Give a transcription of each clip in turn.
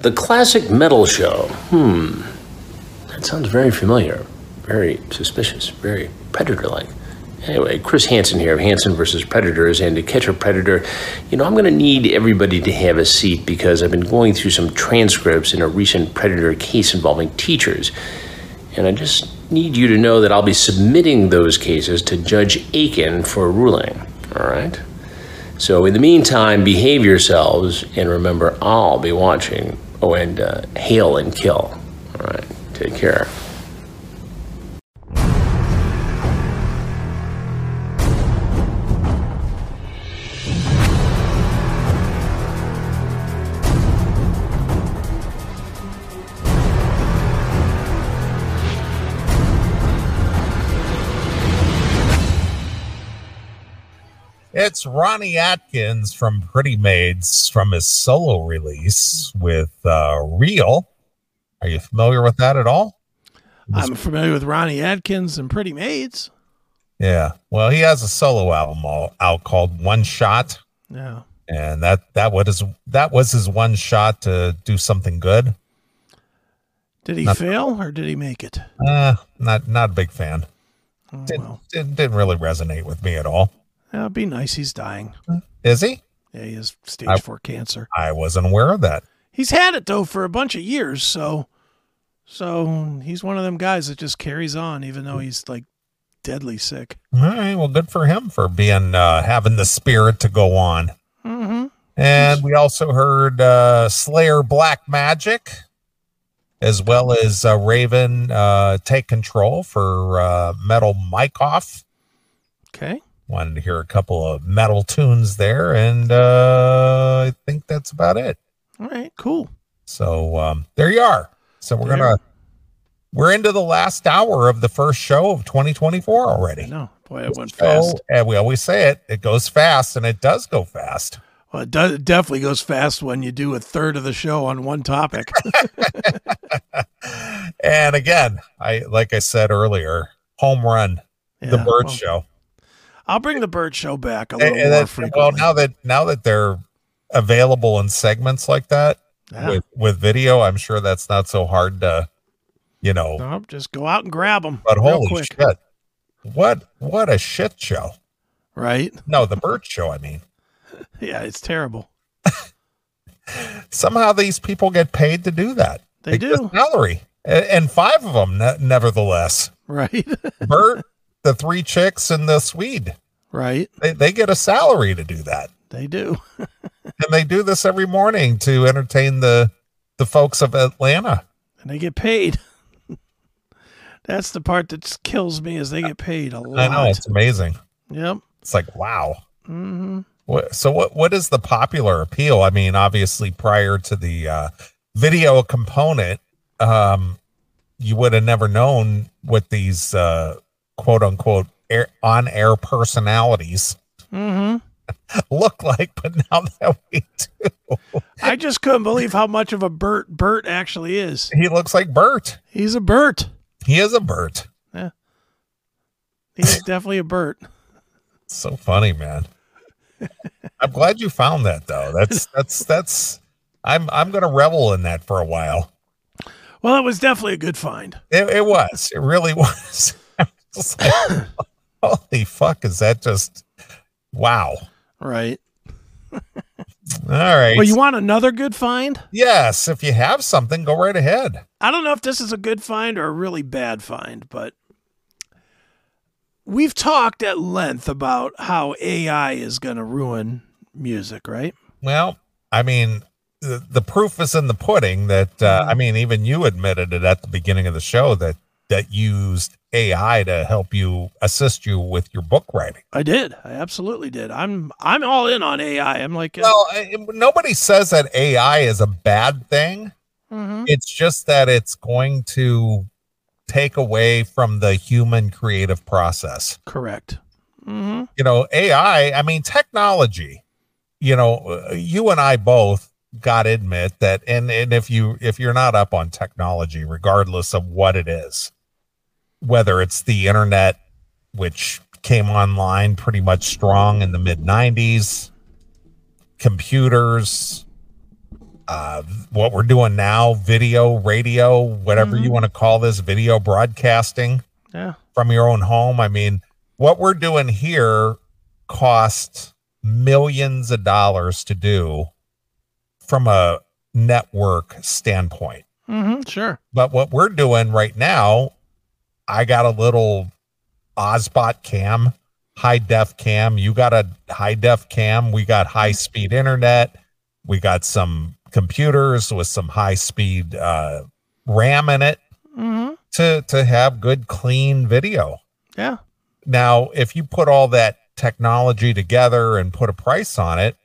The Classic Metal Show. Hmm. That sounds very familiar. Very suspicious. Very predator like. Anyway, Chris Hansen here of Hansen versus Predators, and to catch a predator, you know, I'm going to need everybody to have a seat because I've been going through some transcripts in a recent predator case involving teachers. And I just need you to know that I'll be submitting those cases to Judge Aiken for a ruling. All right? So, in the meantime, behave yourselves and remember, I'll be watching. Oh, and uh, hail and kill. All right, take care. It's Ronnie Atkins from Pretty Maids from his solo release with uh, Real. Are you familiar with that at all? I'm familiar with Ronnie Atkins and Pretty Maids. Yeah. Well, he has a solo album all, out called One Shot. Yeah. And that that was that was his one shot to do something good. Did he not, fail or did he make it? Uh, not not a big fan. Oh, didn't, well. didn't, didn't really resonate with me at all. Yeah, it'd be nice. He's dying. Is he? Yeah, he has stage I, four cancer. I wasn't aware of that. He's had it though for a bunch of years, so so he's one of them guys that just carries on, even though he's like deadly sick. All right, well, good for him for being uh, having the spirit to go on. Mm-hmm. And we also heard uh, Slayer Black Magic, as well as uh, Raven uh, take control for uh, Metal Mike Off. Okay wanted to hear a couple of metal tunes there, and uh, I think that's about it. All right, cool. So um, there you are. So we're there. gonna we're into the last hour of the first show of 2024 already. No, boy, it went so, fast. And we always say it, it goes fast, and it does go fast. Well, it, does, it definitely goes fast when you do a third of the show on one topic. and again, I like I said earlier, home run, yeah, the Bert well, show. I'll bring the Bert show back a little and, and more frequently. Well, now that now that they're available in segments like that yeah. with with video, I'm sure that's not so hard to, you know. Nope, just go out and grab them. But holy quick. shit, what what a shit show! Right? No, the Bert show. I mean, yeah, it's terrible. Somehow these people get paid to do that. They, they do salary, and five of them, nevertheless. Right. Bert, the three chicks and the Swede. Right. They, they get a salary to do that. They do. and they do this every morning to entertain the the folks of Atlanta. And they get paid. That's the part that kills me is they get paid a lot. I know it's amazing. Yep. It's like wow. Mm-hmm. What, so what what is the popular appeal? I mean, obviously prior to the uh, video component, um, you would have never known what these uh, quote unquote air, on air personalities mm-hmm. look like, but now that we do. I just couldn't believe how much of a Bert Bert actually is. He looks like Bert. He's a Bert. He is a Bert. Yeah. He's definitely a Bert. So funny, man. I'm glad you found that though. That's that's that's I'm I'm gonna revel in that for a while. Well, it was definitely a good find. It, it was. It really was. Like, holy fuck, is that just wow? Right. All right. Well, you want another good find? Yes. If you have something, go right ahead. I don't know if this is a good find or a really bad find, but we've talked at length about how AI is going to ruin music, right? Well, I mean, the, the proof is in the pudding that, uh, mm-hmm. I mean, even you admitted it at the beginning of the show that that used AI to help you assist you with your book writing. I did. I absolutely did. I'm I'm all in on AI. I'm like, uh, well, I, nobody says that AI is a bad thing. Mm-hmm. It's just that it's going to take away from the human creative process. Correct. Mm-hmm. You know, AI. I mean, technology. You know, you and I both got to admit that, and and if you if you're not up on technology, regardless of what it is, whether it's the internet, which came online pretty much strong in the mid 90s, computers, uh, what we're doing now, video, radio, whatever you Mhm. want to call this, video broadcasting Yeah. from your own home. I mean, what we're doing here costs millions of dollars to do from a network standpoint. Mm-hmm. Sure. But what we're doing right now, I got a little Ozbot cam, high def cam. You got a high def cam. We got high speed internet. We got some computers with some high speed uh, RAM in it Mm-hmm. to to have good clean video. Yeah. Now, if you put all that technology together and put a price on it,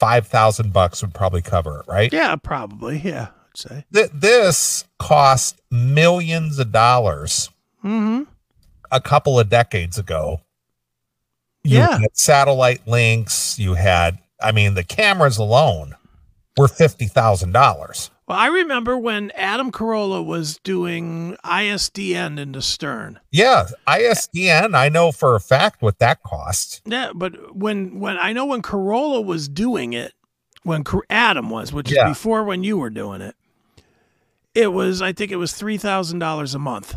five thousand bucks would probably cover it, right? Yeah. Probably. Yeah. Say. Th- this cost millions of dollars Mm-hmm. a couple of decades ago. You Yeah. had satellite links. You had, I mean, the cameras alone were fifty thousand dollars. Well, I remember when Adam Carolla was doing ISDN into Stern. Yeah, ISDN. I know for a fact what that cost. Yeah, but when when I know when Carolla was doing it, when Adam was, which Yeah. is before when you were doing it, it was I think it was three thousand dollars a month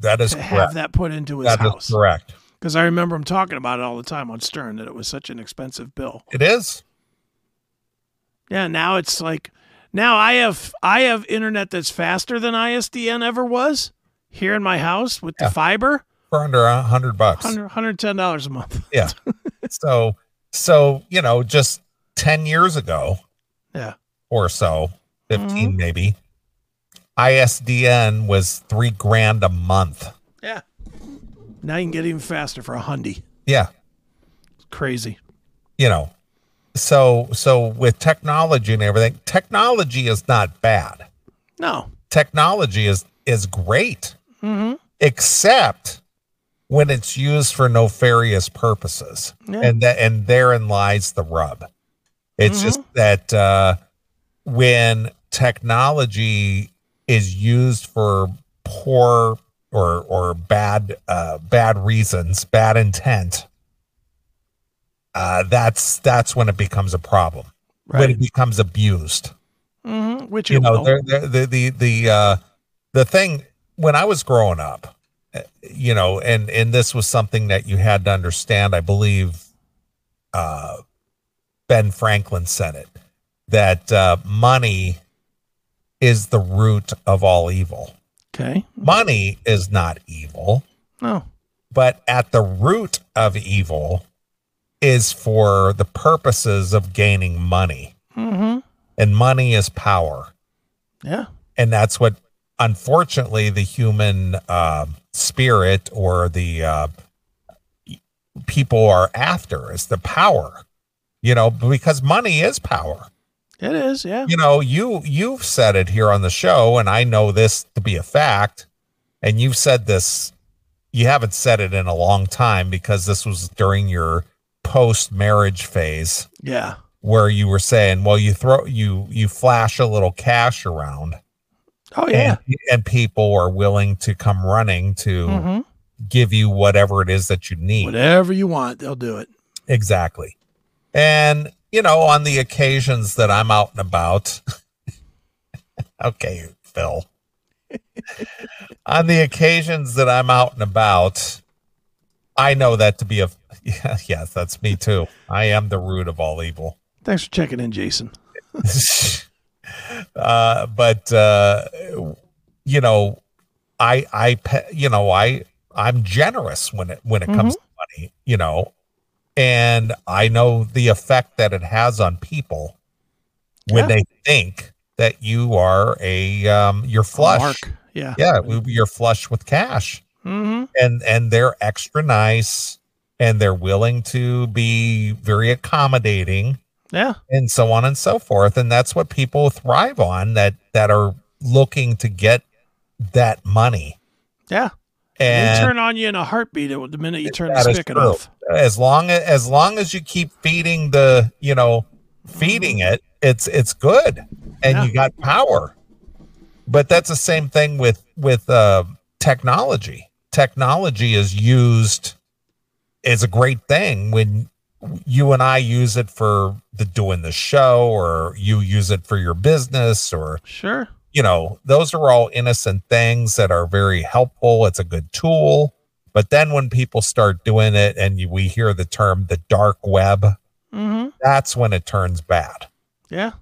That is to have correct. that put into his That is house. correct. Because I remember him talking about it all the time on Stern that it was such an expensive bill. It is. Yeah, now it's like now I have I have internet that's faster than ISDN ever was here in my house with Yeah. the fiber. for under a hundred bucks. 100 $110 a month. Yeah. so, so you know, just ten years ago Yeah. or so, 15 Mhm. maybe, ISDN was three grand a month. Yeah. Now you can get even faster for a hundy. Yeah, It's crazy. you know. So, so with technology and everything, technology is not bad. No. Technology is is great, Mm-hmm. except when it's used for nefarious purposes. Yeah. and that and therein lies the rub it's just Mm-hmm. that uh when technology is used for poor or or bad uh bad reasons bad intent uh that's that's when it becomes a problem when it becomes abused Mm-hmm. Which you know will. there- there- the the the uh the thing when i was growing up uh, you know and and this was something that you had to understand i believe uh ben franklin said it that uh money is the root of all evil Okay. money is not evil No. but at the root of evil is for the purposes of gaining money Mm-hmm. and money is power Yeah. and that's what unfortunately the human um spirit or the uh, people are after is the power you know because money is power It is. Yeah. you know you you've said it here on the show and i know this to be a fact and you've said this you haven't said it in a long time because this was during your post marriage phase Yeah. where you were saying well you throw you you flash a little cash around Oh yeah. and, and people are willing to come running to Mm-hmm. give you whatever it is that you need. Whatever you want, they'll do it. Exactly. And, you know, on the occasions that I'm out and about, okay, Phil, on the occasions that I'm out and about, I know that to be a, yeah, yes, that's me too. I am the root of all evil. Thanks for checking in, Jason. uh, but uh, you know, I I you know I I'm generous when it when it comes to money, you know, and I know the effect that it has on people when Yeah. they think that you are a um you're flush. Yeah. Yeah, you're flush with cash Mm-hmm. and and they're extra nice and they're willing to be very accommodating Yeah. and so on and so forth and that's what people thrive on that that are looking to get that money Yeah. And they turn on you in a heartbeat at the minute you turn the spigot off. as long as as long as you keep feeding the you know feeding it it's it's good and Yeah. you got power but that's the same thing with with uh technology technology is used is a great thing when you and I use it for the doing the show, or you use it for your business, or Sure. You know, those are all innocent things that are very helpful. It's a good tool. But then when people start doing it and you, we hear the term the dark web, Mm-hmm. that's when it turns bad. Yeah.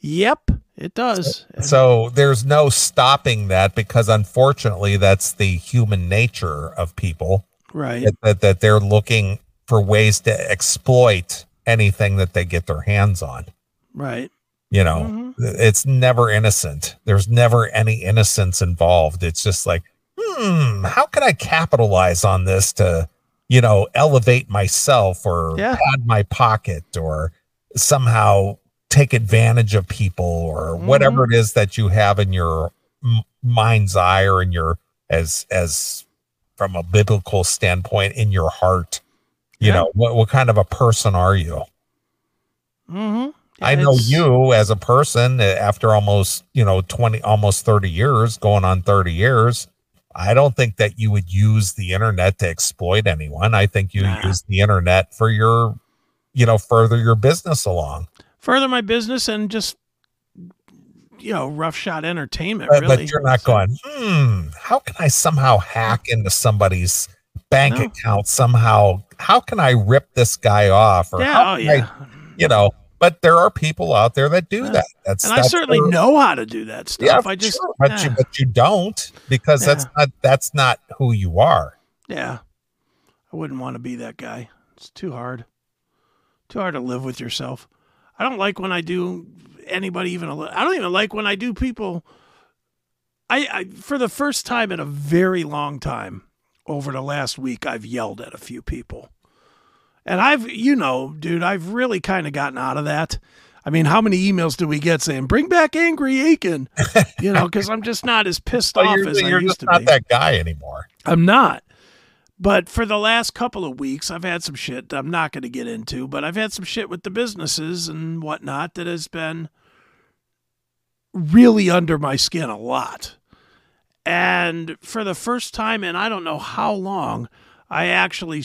Yep, it does. And- So there's no stopping that because unfortunately that's the human nature of people right. that, that, that they're looking for ways to exploit anything that they get their hands on. Right. You know, Mhm. it's never innocent. There's never any innocence involved. It's just like, hmm, how can I capitalize on this to, you know, elevate myself or Yeah. pad my pocket or somehow take advantage of people or whatever it is that you have in your mind's eye or in your as as from a biblical standpoint in your heart. You Yeah. know, what what kind of a person are you? Mm-hmm. I know you as a person uh, after almost, you know, 20, almost 30 years, going on 30 years. I don't think that you would use the internet to exploit anyone. I think you Nah. use the internet for your, you know, further your business along. Further my business and just you know, roughshod entertainment, But, really. but you're not So- going, hmm, how can I somehow hack into somebody's bank No. account somehow? How can I rip this guy off? Or Yeah, how oh can I- you know, but there are people out there that do Yeah. that. That's and I certainly know how to do that stuff. Yeah, I just sure, but you but you don't because that's not that's not who you are. Yeah. I wouldn't want to be that guy. It's too hard. Too hard to live with yourself. I don't like when I do anybody even a I don't even like when I do people I, I for the first time in a very long time over the last week I've yelled at a few people. And I've you know, dude, I've really kind of gotten out of that. I mean, how many emails do we get saying "Bring back Angry Aiken"? You know, because I'm just not as pissed Well, off as I you're used just to not be. that guy anymore. I'm not. But for the last couple of weeks, I've had some shit I'm not going to get into, but I've had some shit with the businesses and whatnot that has been really under my skin a lot. And for the first time in I don't know how long, I actually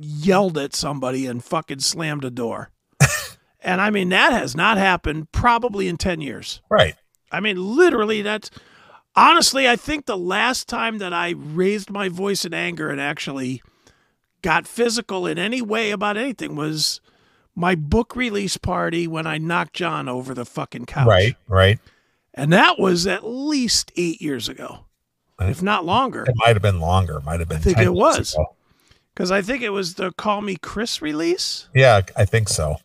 yelled at somebody and fucking slammed a door. and I mean, that has not happened probably in 10 years. Right. I mean, literally, that's honestly, I think the last time that I raised my voice in anger and actually got physical in any way about anything was my book release party when I knocked John over the fucking couch. Right. Right. And that was at least eight years ago, if not longer. It might have been longer. Might have been. I think it was. ago. Because I think it was the Call Me Chris release, Yeah, I think so.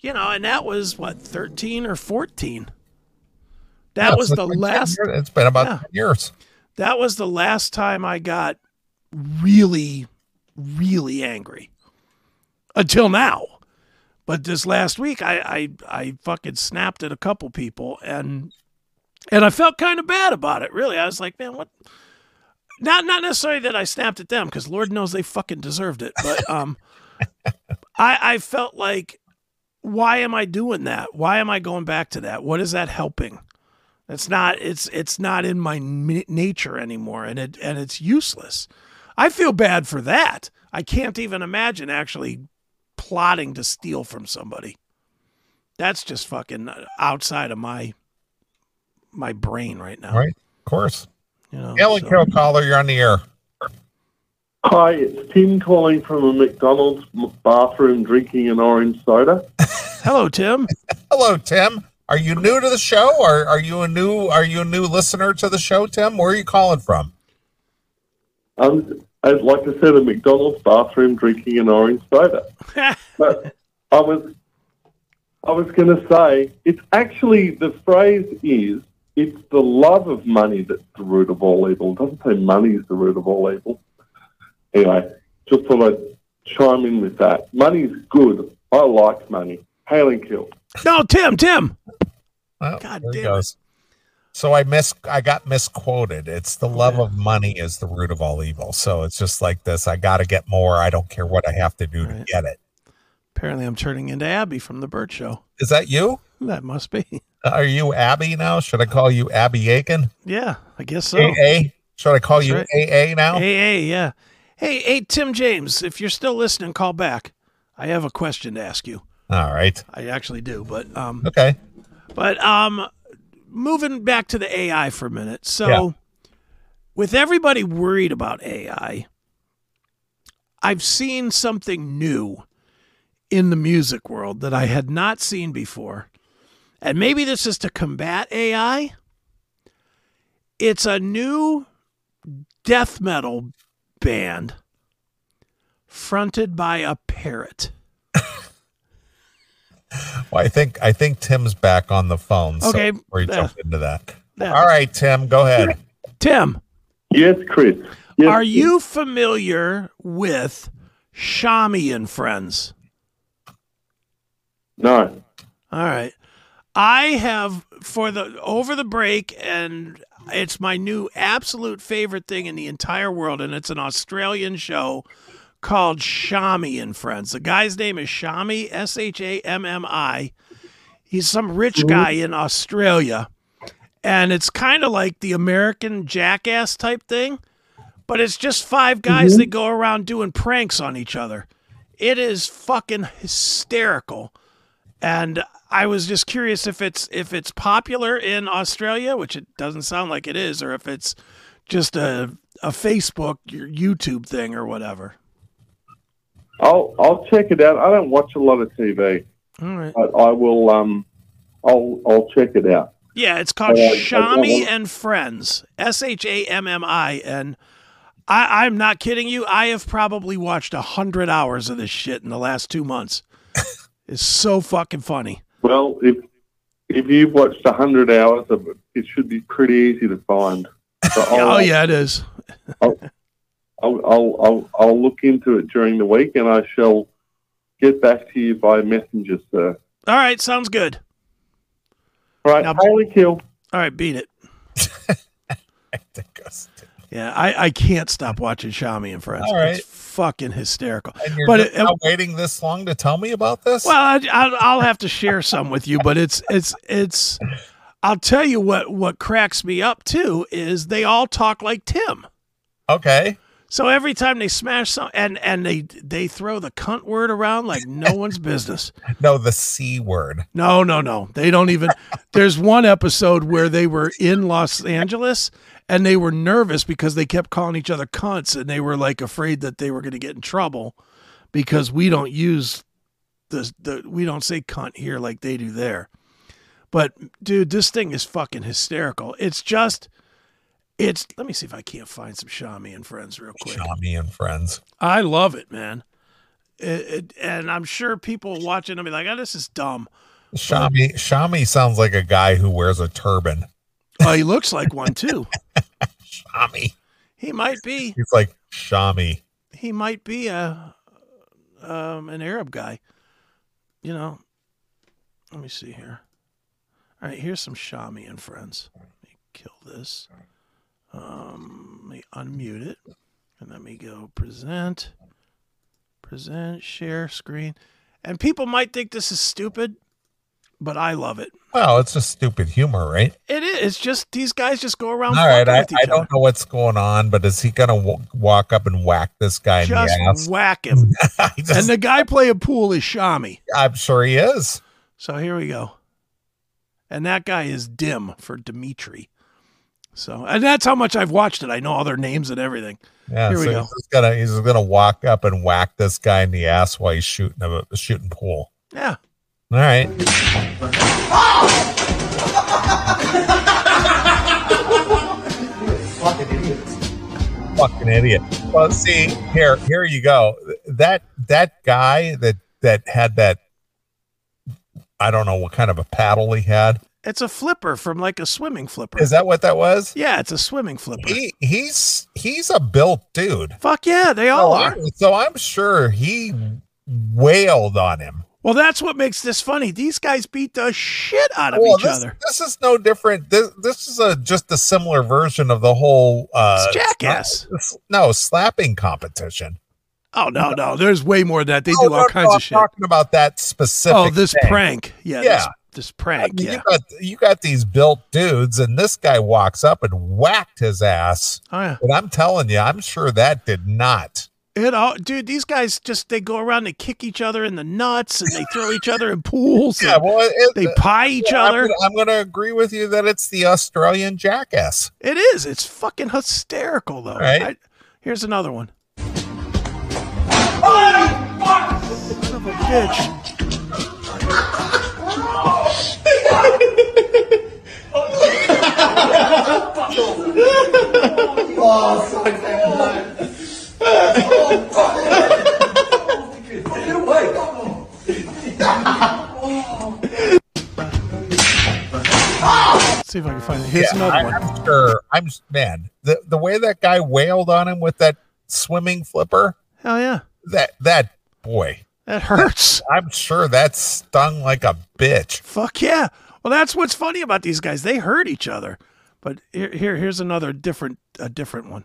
you know, and that was what, 13 or 14? That Yeah, was the it's been 10 last It's been about Yeah. years. that was the last time I got really, really angry. Until now. But this last week I, I I fucking snapped at a couple people and and I felt kind of bad about it, really. I was like, man, what not not necessarily that I snapped at them, because Lord knows they fucking deserved it. But um I I felt like why am I doing that? Why am I going back to that? What is that helping? It's not. It's it's not in my n- nature anymore, and it and it's useless. I feel bad for that. I can't even imagine actually plotting to steal from somebody. That's just fucking outside of my my brain right now. Right. Of course. You know. Alan so- Kill caller, you're on the air. Hi, it's Tim calling from a McDonald's bathroom drinking an orange soda. Hello, Tim. Hello, Tim. Are you new to the show, or are you a new are you a new listener to the show, Tim? Where are you calling from? Um, I'd like I said, a McDonald's bathroom drinking an orange soda. But I was, I was going to say, it's actually the phrase is, it's the love of money that's the root of all evil. It doesn't say money is the root of all evil. Anyway, just thought I'd chime in with that. Money's good. I like money. Hail and kill. no, Tim. Tim. Oh, God damn it. goes. So I miss I got misquoted. It's the love of money is the root of all evil. So it's just like this. I got to get more. I don't care what I have to do to Right. get it. Apparently, I'm turning into Abby from the Bert Show. Is that you? That must be. Are you Abby now? Should I call you Abby Aiken? Yeah, I guess so. AA? Should I call That's you right. AA now? Hey, yeah. Hey, hey, Tim James, if you're still listening, call back. I have a question to ask you. All right. I actually do, but um, Okay. but um, moving back to the AI for a minute. So, Yeah. with everybody worried about AI, I've seen something new in the music world that I had not seen before. And maybe this is to combat AI. It's a new death metal band fronted by a parrot. Well, I think I think Tim's back on the phone. So Okay, before you yeah. jump into that. Yeah. All right, Tim, go ahead. Tim, Yes, Chris. Yes, Are Chris. you familiar with Shammi and Friends? No. All right. I have for the over the break and it's my new absolute favorite thing in the entire world and it's an Australian show called Shammi and Friends. The guy's name is Shammi S H A M M I. He's some rich mm-hmm. guy in Australia and it's kind of like the American jackass type thing, but it's just five guys mm-hmm. that go around doing pranks on each other. It is fucking hysterical. And I was just curious if it's if it's popular in Australia, which it doesn't sound like it is, or if it's just a a Facebook your YouTube thing or whatever. I'll I'll check it out. I don't watch a lot of TV, All right. but I will. Um, I'll I'll check it out. Yeah, it's called Uh, Shammi and Friends. S H A M M I. And I, I'm not kidding you. I have probably watched a hundred hours of this shit in the last two months. It's so fucking funny. Well, if if you've watched a hundred hours of it, it should be pretty easy to find. Oh yeah, it is. I'll, I'll I'll I'll look into it during the week, and I shall get back to you by messenger, sir. All right, sounds good. All right, Now- holy kill. All right, beat it. Yeah, I, I can't stop watching Shammi and Friends. All right. It's fucking hysterical. And you're But just it- waiting this long to tell me about this? Well, I, I'll, I'll have to share some with you, but it's it's it's. I'll tell you what what cracks me up too is they all talk like Tim. okay. So every time they smash some and and they they throw the cunt word around like no one's business. No, the C word. No, no, no. They don't even. There's one episode where they were in Los Angeles and they were nervous because they kept calling each other cunts and they were like afraid that they were going to get in trouble because we don't use the the we don't say cunt here like they do there. But dude, this thing is fucking hysterical. It's just it's let me see if I can't find some Shammi and friends real quick. Shammi and friends. I love it, man. It, it, and I'm sure people watching will be like, "Oh, this is dumb." Shammi Shammi sounds like a guy who wears a turban. Oh, he looks like one too. Shammi. He might be. He's like Shammi. He might be a um, an Arab guy. You know. Let me see here. All right, here's some Shammi and friends. Let me kill this. Um, let me unmute it, and let me go present, present, share screen. And people might think this is stupid, but I love it. Well, it's just stupid humor, right? It is. It's just these guys just go around. All right, I, I don't know what's going on, but is he gonna w- walk up and whack this guy in Just the ass? whack him. Just- and the guy playing pool is Shammi. I'm sure he is. So here we go. And that guy is Dim for Dimitri. So, and that's how much I've watched it. I know all their names and everything. Yeah, Here we go. he's just gonna he's just gonna walk up and whack this guy in the ass while he's shooting a shooting pool. Yeah. All right. Fucking idiot. Well, see here, here you go. That that guy that that had that, I don't know what kind of a paddle he had. It's a flipper from like a swimming flipper. Is that what that was? yeah, it's a swimming flipper. He he's he's a built dude. Fuck yeah, they all So are. I'm, so I'm sure he wailed on him. Well, that's what makes this funny. These guys beat the shit out of Well, each this, other. this is no different. This this is a just a similar version of the whole uh It's jackass. sla- no slapping competition. Oh no, no, there's way more than that. They No, do all no, kinds no, of shit. talking about that specific. Oh, this thing. prank. Yeah. Yeah. This this I prank. mean, yeah. you got you got these built dudes, and this guy walks up and whacked his ass. Oh yeah. And I'm telling you, I'm sure that did not. It all, dude. These guys just they go around, they kick each other in the nuts, and they throw each other in pools. Yeah, well, it, they pie each yeah, other. I'm going to agree with you that it's the Australian jackass. It is. It's fucking hysterical, though. Right. I- here's another one. Son of a bitch. Oh, See if I can find it. Here's Yeah, another I, one. I'm sure. I'm man. The the way that guy wailed on him with that swimming flipper. Hell yeah. That that boy. That hurts. I'm sure that stung like a bitch. Fuck yeah. Well, that's what's funny about these guys. They hurt each other. But here, here here's another different, a different one.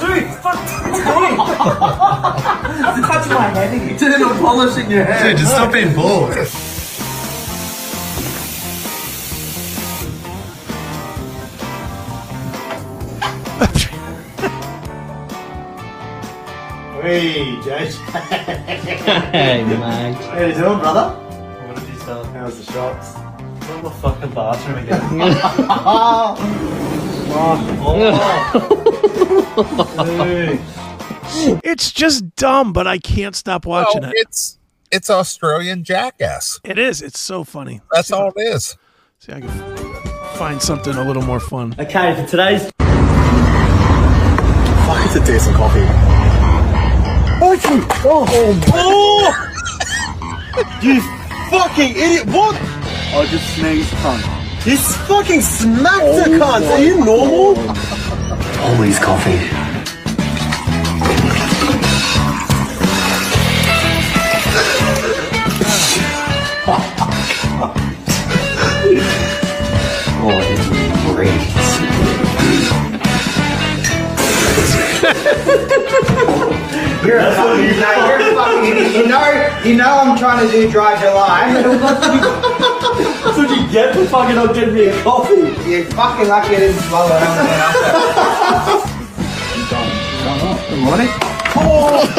Dude, fuck what you touching my head again. Dude, I'm polishing your hair. Dude, just stop being bald. Hey, Josh. Hey, mate. How you doing, brother? How's the shops? From the fucking bathroom again. oh, dude. It's just dumb, but I can't stop watching Well, it. it's it's Australian jackass. It is. It's so funny. That's See if I- all it is. See, I can find something a little more fun. Okay, for today's Fuck, it's a decent coffee. Oh, oh, oh. you fucking idiot! What? I just sneezed, cunt. This fucking smacked the cunt. Are you normal? Always coffee. oh, this is great. You're a fucking, no, you're fucking idiot. You know, you know I'm trying to do dry July. That's what you get for fucking not getting me a coffee. You're fucking lucky I didn't swallow it. Why,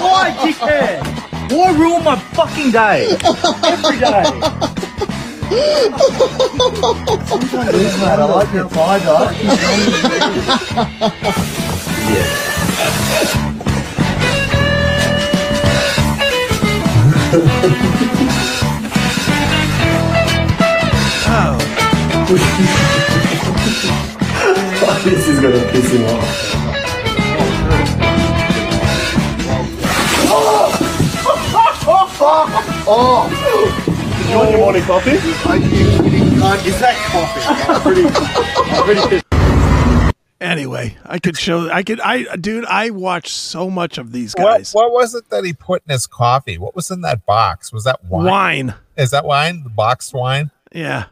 oh, dickhead? Why ruin my fucking day? Every day. Sometimes it is, mate. I like your pie, dog. Oh, this is gonna piss him off. Oh! oh. You want your morning coffee? Is that coffee? Anyway, I could show. I could. I, dude, I watch so much of these guys. what was it that he put in his coffee? What was in that box? Was that wine? Wine. Is that wine? The boxed wine? Yeah.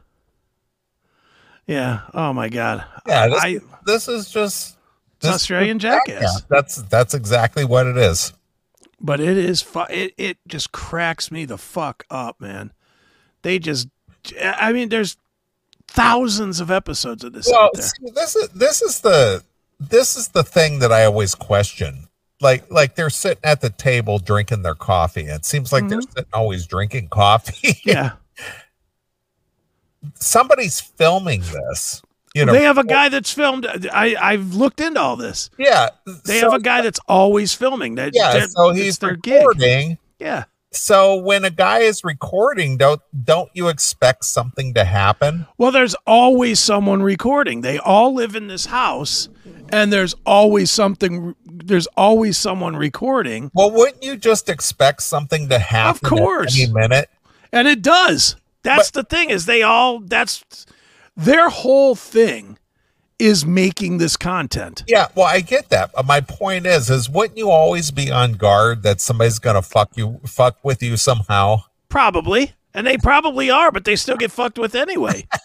Yeah. Oh my god. Yeah, this, I, this is just this- Australian jackass. That's that's exactly what it is. but it is. Fu- it it just cracks me the fuck up, man. They just. I mean, there's thousands of episodes of this Well, see, this is this is the this is the thing that I always question. Like like they're sitting at the table drinking their coffee. It seems like they're mm-hmm. sitting always drinking coffee. Yeah. Somebody's filming this. You know, they have a guy that's filmed. I I've looked into all this. yeah. They so- have a guy that's always filming. That Yeah, that- so he's their gig. Yeah. So when a guy is recording, don't don't you expect something to happen? Well, there's always someone recording. They all live in this house, and there's always something. There's always someone recording, Well, wouldn't you just expect something to happen? of course. any minute. and it does. That's the thing is they all. That's their whole thing is making this content. Yeah, well, I get that. But my point is, is wouldn't you always be on guard that somebody's gonna fuck you, fuck with you somehow? Probably, and they probably are, but they still get fucked with anyway.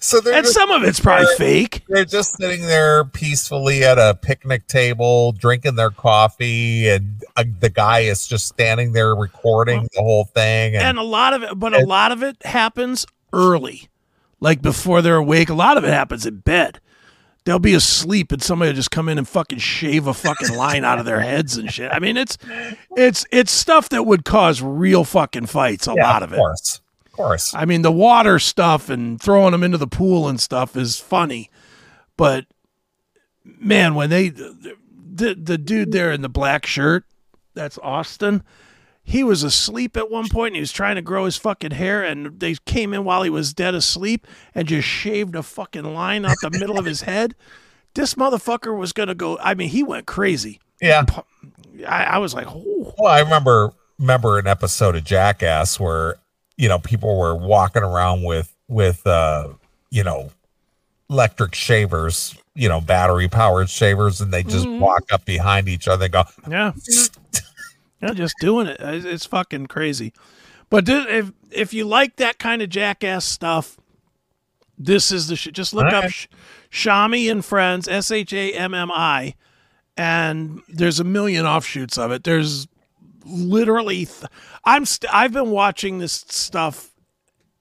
So they're and just- some of it's probably fake. They're just sitting there peacefully at a picnic table, drinking their coffee, and uh, the guy is just standing there recording the whole thing. And, and a lot of it but a lot of it happens early like before they're awake a lot of it happens in bed. They'll be asleep and somebody will just come in and fucking shave a fucking line out of their heads and shit. I mean it's it's it's stuff that would cause real fucking fights a Yeah, lot of of it. course, of course. i mean the water stuff and throwing them into the pool and stuff is funny but man when they the the dude there in the black shirt that's austin he was asleep at one point and he was trying to grow his fucking hair and they came in while he was dead asleep and just shaved a fucking line out the middle of his head this motherfucker was gonna go i mean he went crazy Yeah. i, I was like oh Well, I remember remember an episode of Jackass where you know people were walking around with with uh you know electric shavers, you know battery powered shavers, and they just Mhm. walk up behind each other and go, Yeah. yeah, just doing it. It's, fucking crazy. But if if you like that kind of jackass stuff, this is the shit. Just look up Sh- Shammi and Friends, S H A M M I, and there's a million offshoots of it. There's literally, th- I'm st- I've been watching this stuff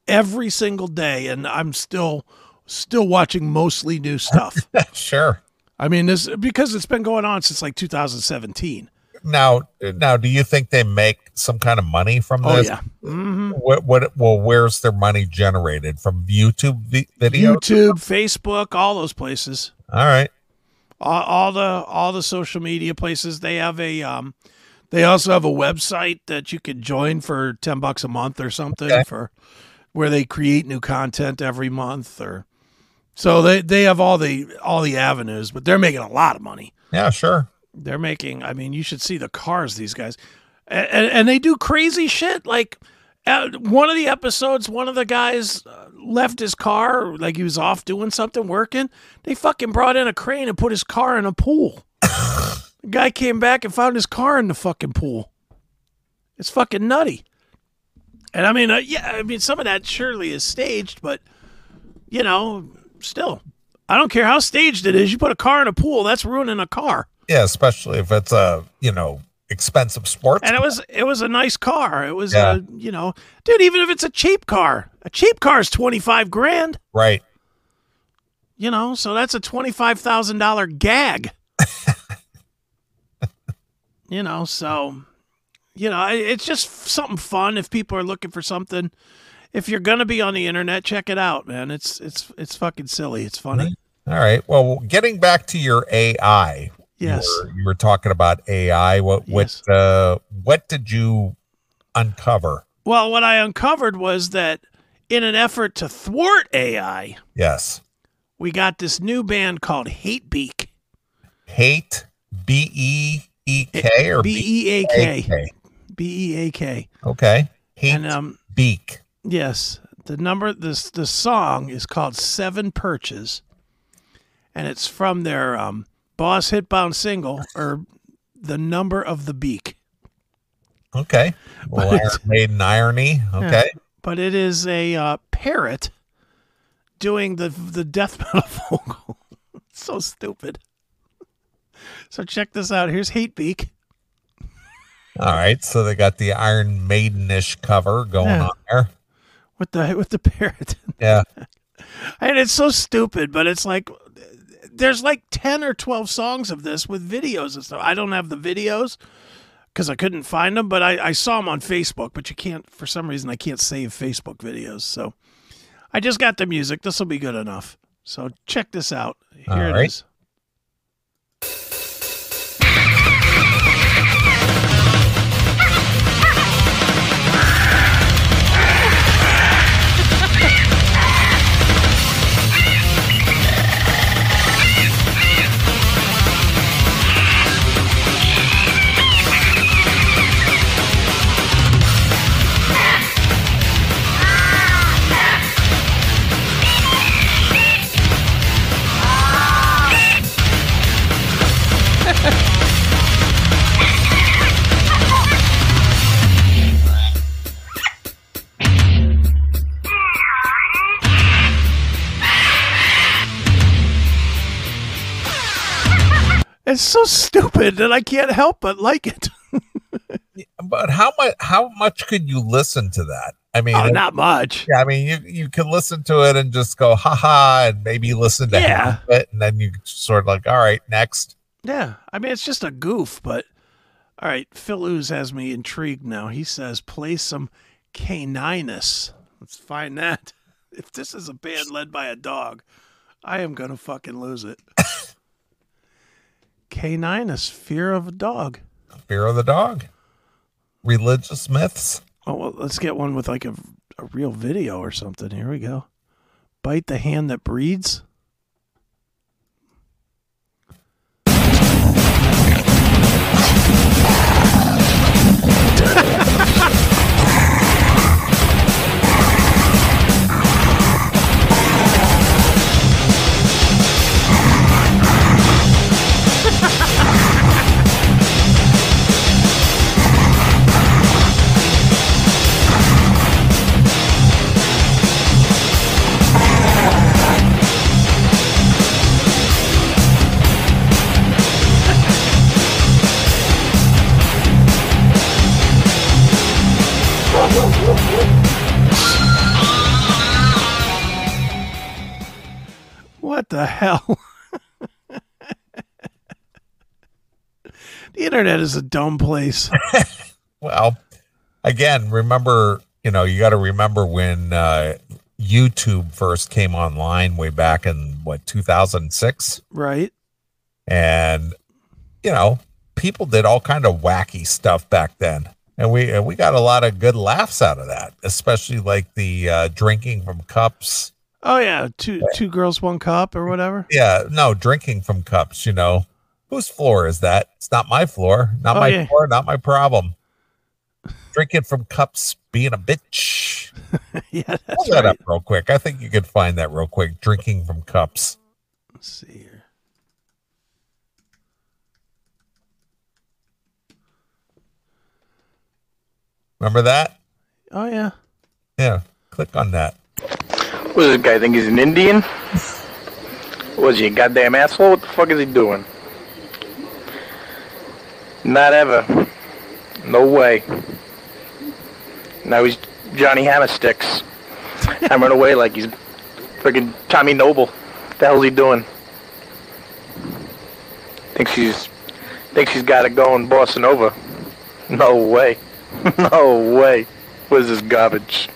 every single day, and I'm still still watching mostly new stuff. sure. I mean, this because it's been going on since like 2017. Now, now, do you think they make some kind of money from this? Oh this? yeah. hmm What, what, well, where's their money generated from YouTube vi- videos? YouTube, Facebook, all those places. All right. All, all the all the social media places. They have a um, they also have a website that you can join for ten bucks a month or something Okay. for where they create new content every month or so they they have all the all the avenues, but they're making a lot of money. Yeah, sure. They're making. I mean, you should see the cars these guys, and, and, and they do crazy shit. Like uh, one of the episodes, one of the guys uh, left his car, like he was off doing something, working. They fucking brought in a crane and put his car in a pool. the guy came back and found his car in the fucking pool. It's fucking nutty. And I mean, uh, yeah, I mean, some of that surely is staged, but you know, still, I don't care how staged it is. You put a car in a pool, that's ruining a car. Yeah, especially if it's a you know expensive sports. And it was it was a nice car. It was Yeah. a you know, dude. Even if it's a cheap car, a cheap car is twenty five grand. right. You know, so that's a twenty five thousand dollar gag. you know, so you know, it's just something fun. If people are looking for something, if you're gonna be on the internet, check it out, man. It's it's it's fucking silly. It's funny. All right. Well, getting back to your AI. Yes. You were, you were talking about AI. What what uh what did you uncover? Well, what I uncovered was that in an effort to thwart AI, Yes. we got this new band called Hatebeak. Hate B E E K or B E A K. B E A K. Okay. Hate And um Beak. yes, the number this the song is called Seven Perches. And it's from their um Boss Hitbound single or The Number of the Beak. Okay. Well, But- Iron Maiden irony. Okay. But it is a uh, parrot doing the the death metal vocal. So stupid. So check this out. Here's Hatebeak. All right. So they got the Iron Maidenish cover going Yeah. on there. with the with the parrot. Yeah. and it's so stupid, but it's like there's like 10 or 12 songs of this with videos and stuff. I don't have the videos because I couldn't find them, but I, I saw them on Facebook, but you can't, for some reason, I can't save Facebook videos. So I just got the music. This will be good enough. So check this out. Here All it right. is. So stupid that I can't help but like it. But how much how much could you listen to that? I mean, oh, not much. yeah, I mean, you you can listen to it and just go ha ha, and maybe listen to Yeah. it, and then you sort of like, all right, next. Yeah, I mean it's just a goof, but all right. Phil Ooze has me intrigued now. He says play some Caninus. Let's find that. If this is a band led by a dog, I am gonna fucking lose it. Caninus, fear of a dog. Fear of the dog, religious myths. Oh well, let's get one with like a, a real video or something. Here we go. Bite the hand that breeds. Internet is a dumb place. Well, again, remember, you know, you got to remember when uh, YouTube first came online way back in what 2006, Right? and you know, people did all kind of wacky stuff back then, and we and we got a lot of good laughs out of that, especially like the uh, drinking from cups. Oh yeah, two two girls, one cup or whatever. Yeah, no, drinking from cups. You know, whose floor is that? It's not my floor, not Oh, my yeah. floor, not my problem. Drinking from cups, being a bitch. yeah, Pull that right. up real quick. I think you could find that real quick. Drinking from cups. Let's see here. Remember that? Oh yeah. Yeah. Click on that. What does this guy think he's an Indian? Was he a goddamn asshole? What the fuck is he doing? Not ever. No way. Now he's Johnny Hammersticks. Hammering away like he's friggin' Tommy Noble. What the hell's he doing? Thinks he's thinks he's got it going bossing over. No way. no way. What is this garbage?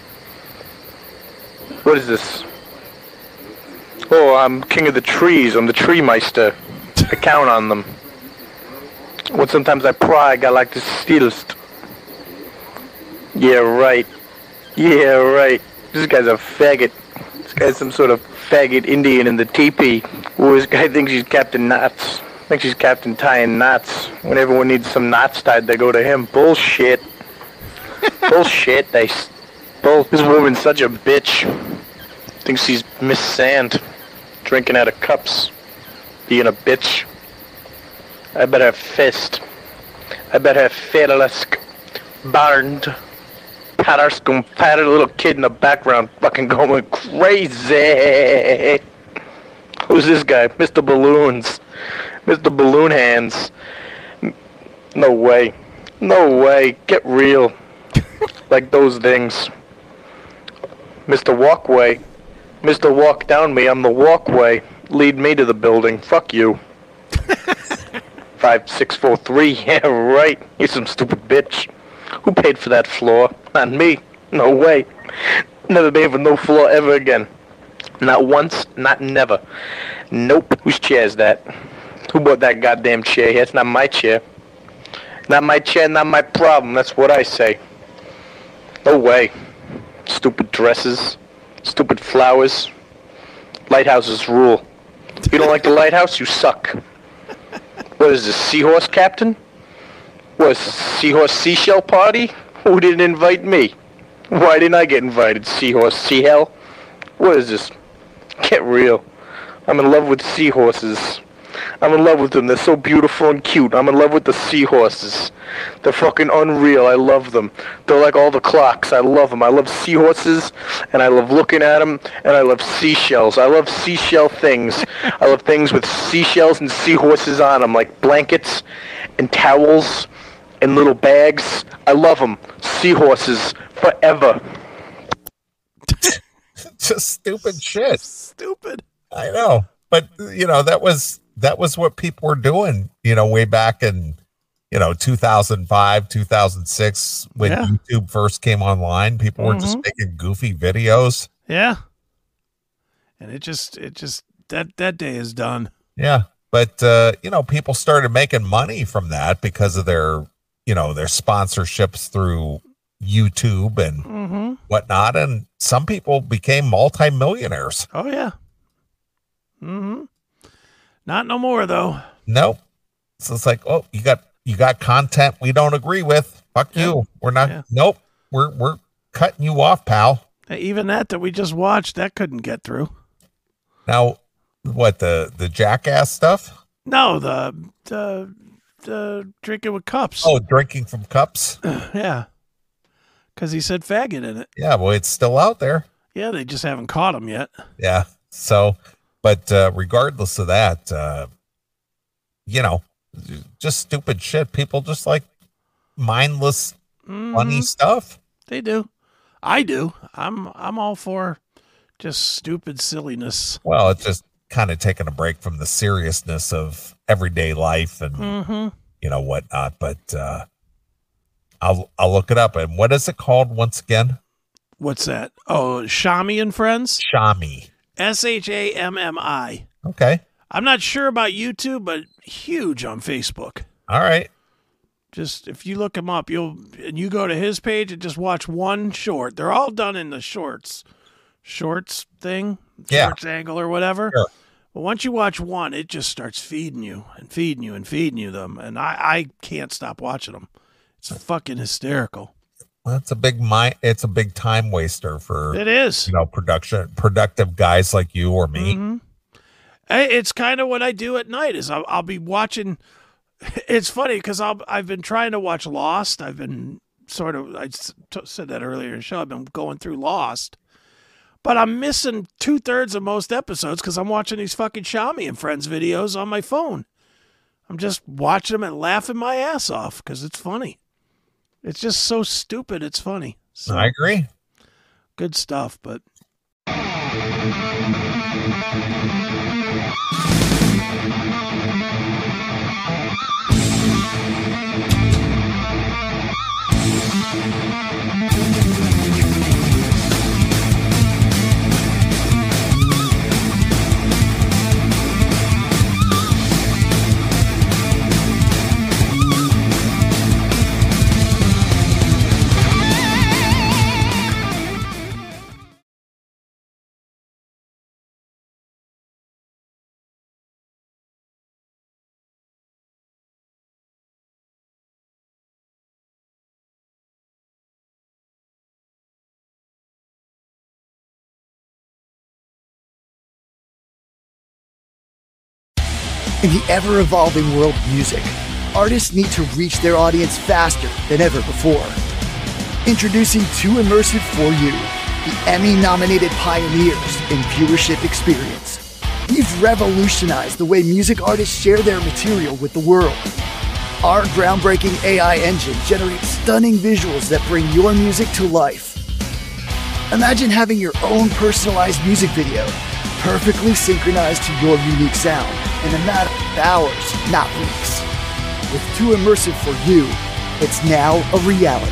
What is this? Oh, I'm king of the trees. I'm the tree meister. I count on them. When sometimes I pry, I got like the stealest. Yeah, right. Yeah, right. This guy's a faggot. This guy's some sort of faggot Indian in the teepee. Ooh, this guy thinks he's Captain Knots. Thinks he's Captain tying knots. When everyone needs some knots tied, they go to him. Bullshit. Bullshit. They. Bull. This woman's such a bitch. Thinks she's Miss Sand. Drinking out of cups. Being a bitch. I bet her fist. I bet her fedelisk. Burned. Patterscum patted a little kid in the background fucking going crazy. Who's this guy? Mr. Balloons. Mr. Balloon Hands. No way. No way. Get real. like those things. Mr. Walkway. Mr. Walk Down Me, I'm the walkway. Lead me to the building. Fuck you. Five, six, four, three. Yeah, right. You some stupid bitch. Who paid for that floor? Not me. No way. Never pay for no floor ever again. Not once, not never. Nope. Whose chair is that? Who bought that goddamn chair here? It's not my chair. Not my chair, not my problem. That's what I say. No way. Stupid dresses. Stupid flowers. Lighthouses rule. If You don't like the lighthouse? You suck. What is this, seahorse captain? What is this, seahorse seashell party? Who didn't invite me? Why didn't I get invited, seahorse seahell? What is this? Get real. I'm in love with seahorses. I'm in love with them. They're so beautiful and cute. I'm in love with the seahorses. They're fucking unreal. I love them. They're like all the clocks. I love them. I love seahorses, and I love looking at them, and I love seashells. I love seashell things. I love things with seashells and seahorses on them, like blankets and towels and little bags. I love them. Seahorses forever. Just stupid shit. Stupid. I know, but you know that was that was what people were doing. You know, way back in you know 2005, 2006 when Yeah. YouTube first came online. People were just Mhm. making goofy videos. Yeah. And it just it just that that day is done. Yeah, but uh, you know, people started making money from that because of their you know their sponsorships through YouTube and Mm-hmm. whatnot, and some people became multimillionaires. Oh yeah. Not no more though. Nope. So it's like, oh, you got you got content we don't agree with. Fuck you. We're not. Yeah. Nope. We're we're cutting you off, pal. Even that that we just watched, that couldn't get through. Now, what the the jackass stuff? No, the the the drinking with cups. Oh, drinking from cups. yeah. Cause he said faggot in it. Yeah, well, it's still out there. Yeah, they just haven't caught him yet. Yeah. So, but uh, regardless of that, uh, you know, just stupid shit. People just like mindless, funny Mhm. stuff. They do. I do. I'm I'm all for just stupid silliness. Well, it's just kind of taking a break from the seriousness of everyday life and Mm-hmm. you know whatnot. But uh, I'll I'll look it up. And what is it called once again? What's that? Oh, Shammi and Friends? Shammi. S H A M M I. Okay. I'm not sure about YouTube, but huge on Facebook. All right. Just if you look him up, you'll and you go to his page and just watch one short. They're all done in the shorts, shorts thing, Yeah. shorts angle or whatever. Sure. But once you watch one, it just starts feeding you and feeding you and feeding you them, and I I can't stop watching them. It's fucking hysterical. Well, it's a big mind. It's a big time waster for It is. you know production productive guys like you or me. Mhm. It's kind of what I do at night. Is I'll, I'll be watching. It's funny because I'll I've been trying to watch Lost. I've been sort of I t- said that earlier in the show. I've been going through Lost, but I'm missing two thirds of most episodes because I'm watching these fucking Shammi and Friends videos on my phone. I'm just watching them and laughing my ass off because it's funny. It's just so stupid. It's funny. So, I agree. good stuff, but In the ever evolving world of music, artists need to reach their audience faster than ever before. Introducing Too Immersive for You, the Emmy nominated pioneers in viewership experience. We've revolutionized the way music artists share their material with the world. Our groundbreaking AI engine generates stunning visuals that bring your music to life. Imagine having your own personalized music video, perfectly synchronized to your unique sound in a matter of hours, not weeks. With Too Immersive for You, it's now a reality.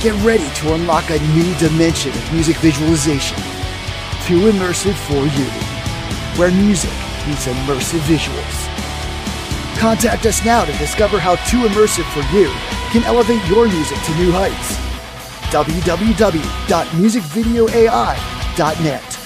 Get ready to unlock a new dimension of music visualization. Too Immersive for You, where music meets immersive visuals. Contact us now to discover how Too Immersive for You can elevate your music to new heights. www.musicvideoai.net